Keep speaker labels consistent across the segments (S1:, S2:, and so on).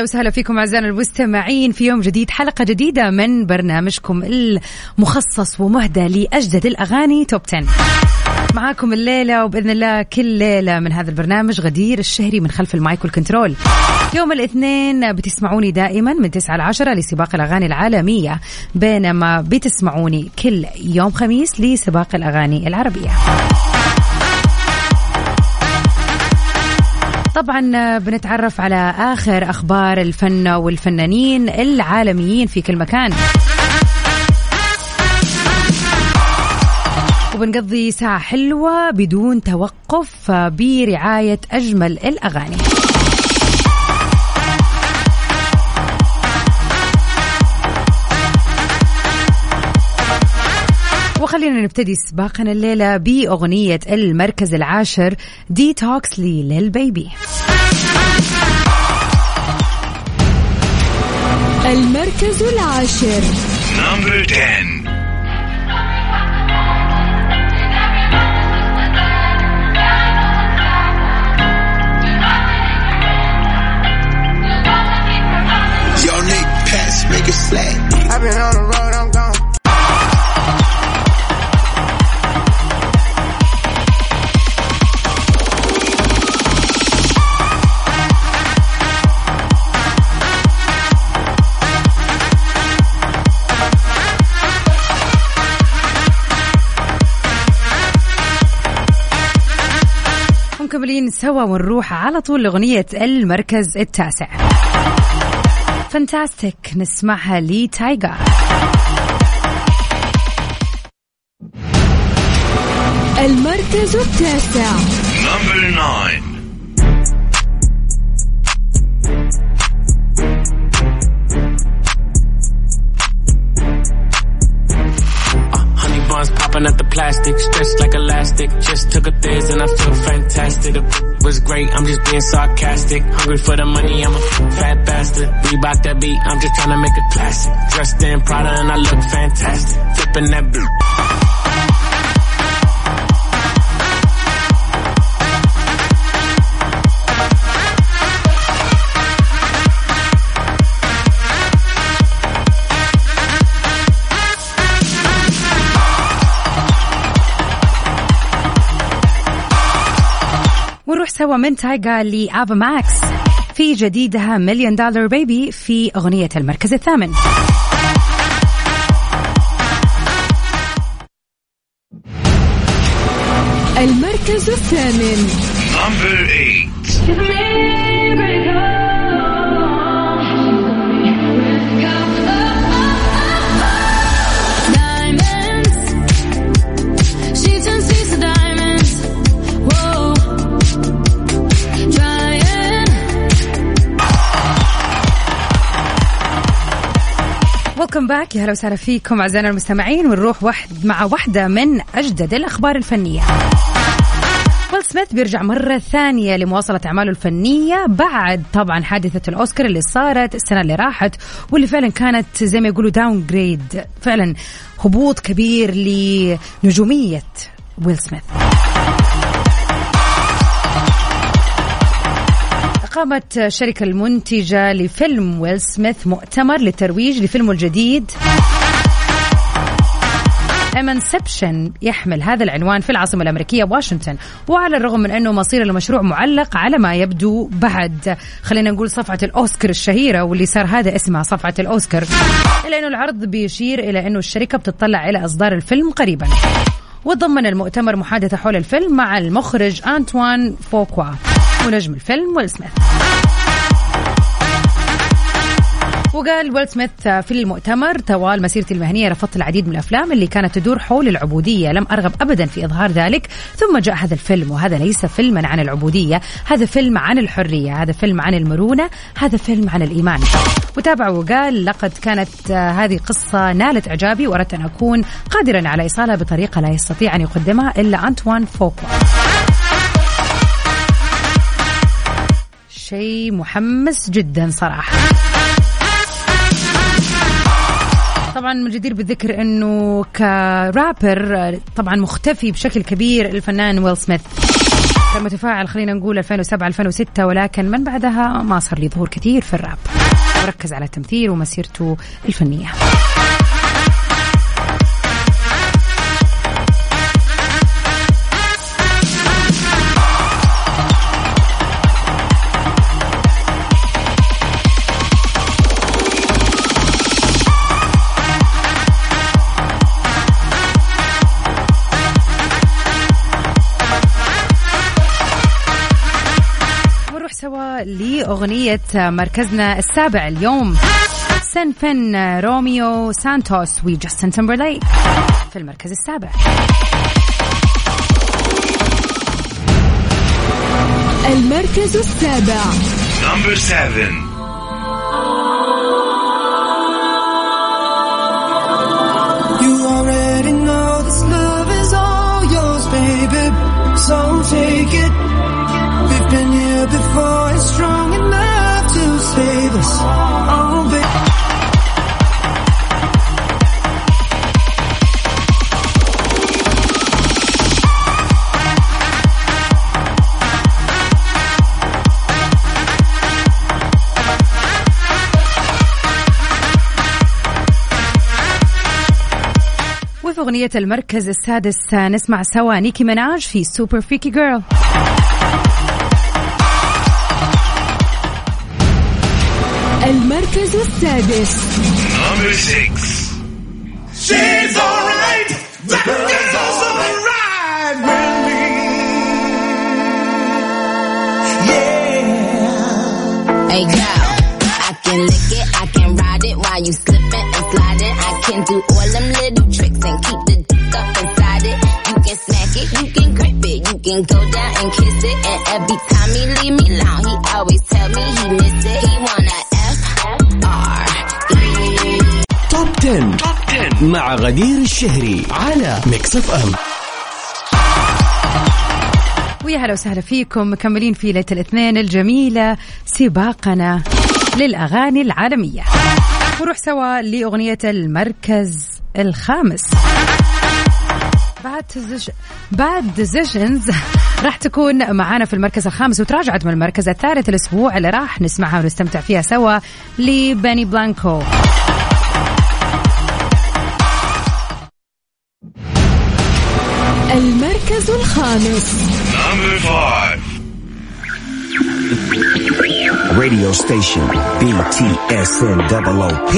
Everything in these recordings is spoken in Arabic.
S1: أهلا وسهلا فيكم أعزائنا المستمعين في يوم جديد حلقة جديدة من برنامجكم المخصص ومهدى لأجدد الأغاني توب 10 معاكم الليلة وبإذن الله كل ليلة من هذا البرنامج غدير الشهري من خلف ال mic وال control. يوم الاثنين بتسمعوني دائما من 9 ل 10 لسباق الأغاني العالمية بينما بتسمعوني كل يوم خميس لسباق الأغاني العربية. طبعا بنتعرف على آخر أخبار الفن والفنانين العالميين في كل مكان. وبنقضي ساعة حلوة بدون توقف برعاية أجمل الأغاني. وخلينا نبتدي سباقنا الليلة بأغنية المركز العاشر ديتوكس لي للبيبي.
S2: المركز العاشر.
S3: Number 10
S4: Y'all need pass, make it slack. I've been on the road,
S1: مكملين سوا ونروح على طول لأغنية المركز التاسع. Fantastic نسمعها لي تايجر.
S2: المركز التاسع.
S3: Number 9
S5: buns popping the plastic, stretched like elastic. Just took a thiz and I feel fantastic. The was great, I'm just being sarcastic. Hungry for the money, I'm a fat bastard. Reebok that beat, I'm just trying to make a classic. Dressed in Prada and I look fantastic. Flipping that beat.
S1: سوا من تايجا لآفا ماكس. في جديدها مليون دولار بيبي في أغنية المركز الثامن.
S2: المركز الثامن.
S3: Number 8
S1: Welcome back. يا هلا وسهلا فيكم أعزائنا المستمعين ونروح واحد مع واحدة من أجدد الأخبار الفنية. ويل سميث بيرجع مرة ثانية لمواصلة أعماله الفنية بعد طبعا حادثة الأوسكار اللي صارت السنة اللي راحت واللي فعلا كانت زي ما يقولوا downgrade فعلا هبوط كبير لنجومية ويل سميث. أقامت الشركة المنتجة لفيلم ويل سميث مؤتمر للترويج لفيلمه الجديد. إمنسبشن يحمل هذا العنوان في العاصمة الأمريكية واشنطن وعلى الرغم من أنه مصير المشروع معلق على ما يبدو بعد. خلينا نقول صفعة الأوسكار الشهيرة واللي صار هذا اسمها صفعة الأوسكار. إلا أنه العرض بيشير إلى أنه الشركة بتطلع إلى إصدار الفيلم قريبا. وضمن المؤتمر محادثة حول الفيلم مع المخرج أنطوان فوكوا. ونجم الفيلم ويل سميث. وقال ويل سميث في المؤتمر طوال مسيرتي المهنية رفضت العديد من الأفلام اللي كانت تدور حول العبودية. لم أرغب ابدا في إظهار ذلك ثم جاء هذا الفيلم وهذا ليس فيلما عن العبودية هذا فيلم عن الحرية هذا فيلم عن المرونة هذا فيلم عن الإيمان. وتابع وقال لقد كانت هذه قصة نالت إعجابي وأردت أن أكون قادرا على إيصالها بطريقة لا يستطيع أن يقدمها إلا انتوان فوكو شيء محمس جدا صراحة. طبعا من الجدير بالذكر إنه كرابر طبعا مختفي بشكل كبير الفنان ويل سميث. كان متفاعل خلينا نقول 2007 2006 ولكن من بعدها ما صار لي ظهور كثير في الراب. وركز على التمثيل ومسيرته الفنية. لأغنية مركزنا السابع اليوم. سن فن روميو سانتوس وجاستن تمبرليك في المركز السابع.
S2: المركز السابع.
S3: Number 7
S1: وفي أغنية المركز السادس نسمع سوا نيكي مناج في سوبر فيكي جيرل
S2: المركز السادس
S3: Number 6
S4: She's alright. That girl's alright with me. Yeah.
S6: Hey girl, I can lick it, I can ride it while you slipping and sliding. I can do all and kiss it. And every time he leave me alone, he always tell me he miss it. He wanna F R E.
S3: توب 10. توب 10 مع غدير الشهري على ميكس اف ام
S1: ويا هلا وسهلا فيكم مكملين في ليلة الاثنين الجميلة سباقنا للأغاني العالمية نروح سوا لأغنية المركز الخامس بعد بعد decisions راح تكون معانا في المركز الخامس وتراجعت من المركز الثالث الأسبوع اللي راح نسمعها ونستمتع فيها سوا لباني بلانكو
S2: المركز الخامس
S3: Number 5
S7: radio station BTSN double OP.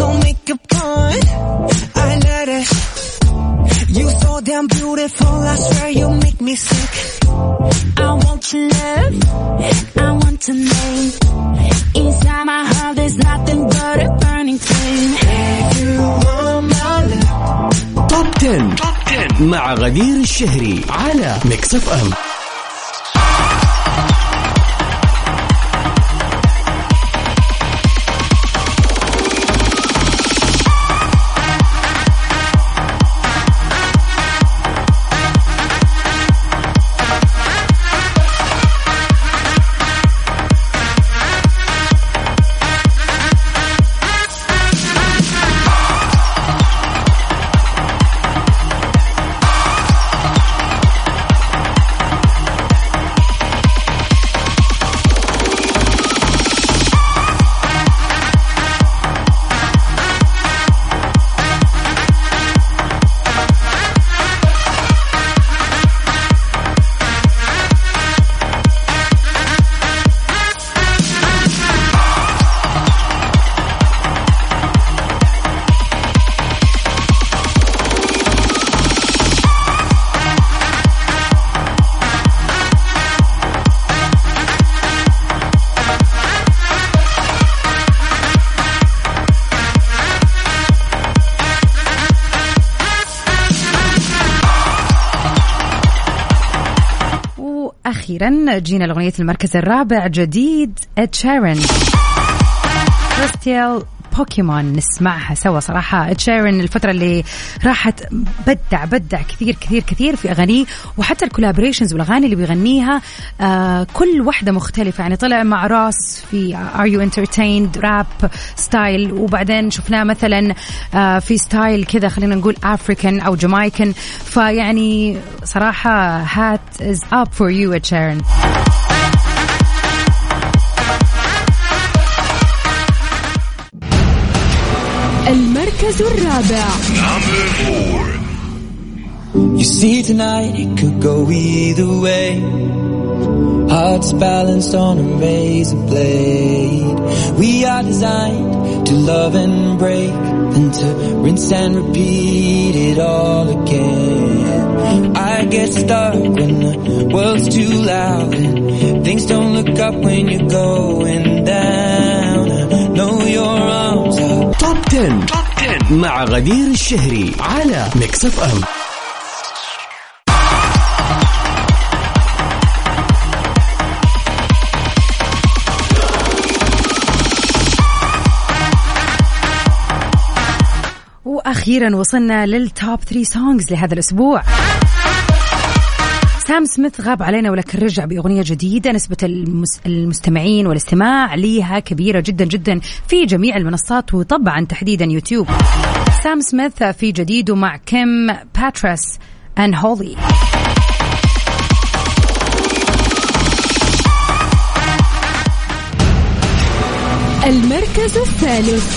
S4: No makeup damn beautiful, I swear you make me sick. I want your love, I want to name. Inside my heart, there's nothing but a burning flame. If you want my love.
S3: توب 10. توب 10 مع غدير الشهري على ميكس اف ام
S1: وأخيرا جينا لأغنية المركز الرابع جديد اد شيرن Celestial بوكيمون نسمعها سوا صراحة. شيرن الفترة اللي راحت بدع بدع كثير كثير كثير في أغانيه وحتى ال collaborations والأغاني اللي بيغنيها آه كل واحدة مختلفة. يعني طلع مع راس في Are You Entertained rap style وبعدين شفناه مثلا آه في style كذا خلينا نقول African أو Jamaican فيعني صراحة هات از اب فور يو تشيرن.
S2: المركز الرابع
S4: You see tonight it could go either way. Hearts balanced on a razor blade. We are designed to love and break, then to rinse and repeat it all again. I get stuck when the world's too loud and things don't look up when you're going down. I know your arms are
S3: توب 10. توب 10 مع غدير الشهري على ميكس اف ام
S1: وأخيرا وصلنا لل top 3 songs لهذا الأسبوع. سام سميث غاب علينا ولكن رجع بأغنية جديدة. نسبة المس- المستمعين والاستماع ليها كبيرة جدا جدا في جميع المنصات وطبعا تحديدا يوتيوب. سام سميث في جديده مع كيم بتراس Unholy.
S2: المركز الثالث.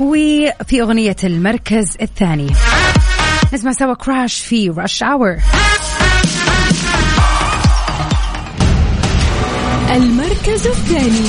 S1: وفي أغنية المركز الثاني. نسمع سوا كراش في رش اور
S2: المركز الثاني.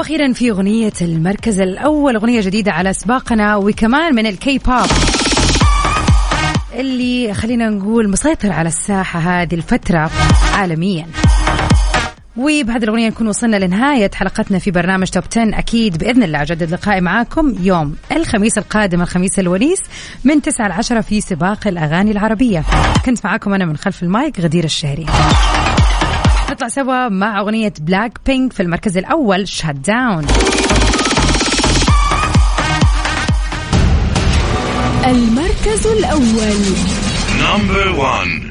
S1: وأخيرا في أغنية المركز الأول أغنية جديدة على سباقنا وكمان من الكي بوب اللي خلينا نقول مسيطر على الساحة هذه الفترة عالميا. وبهذه الأغنية نكون وصلنا لنهاية حلقتنا في برنامج Top 10 أكيد بإذن الله أجدد لقائي معاكم يوم الخميس القادم الخميس الونيس من 9 ل 10 في سباق الأغاني العربية. كنت معاكم أنا من خلف المايك غدير الشهري. نطلع سوا مع أغنية بلاك بينك في المركز الأول. Shut Down
S2: المركز الأول.
S6: number 1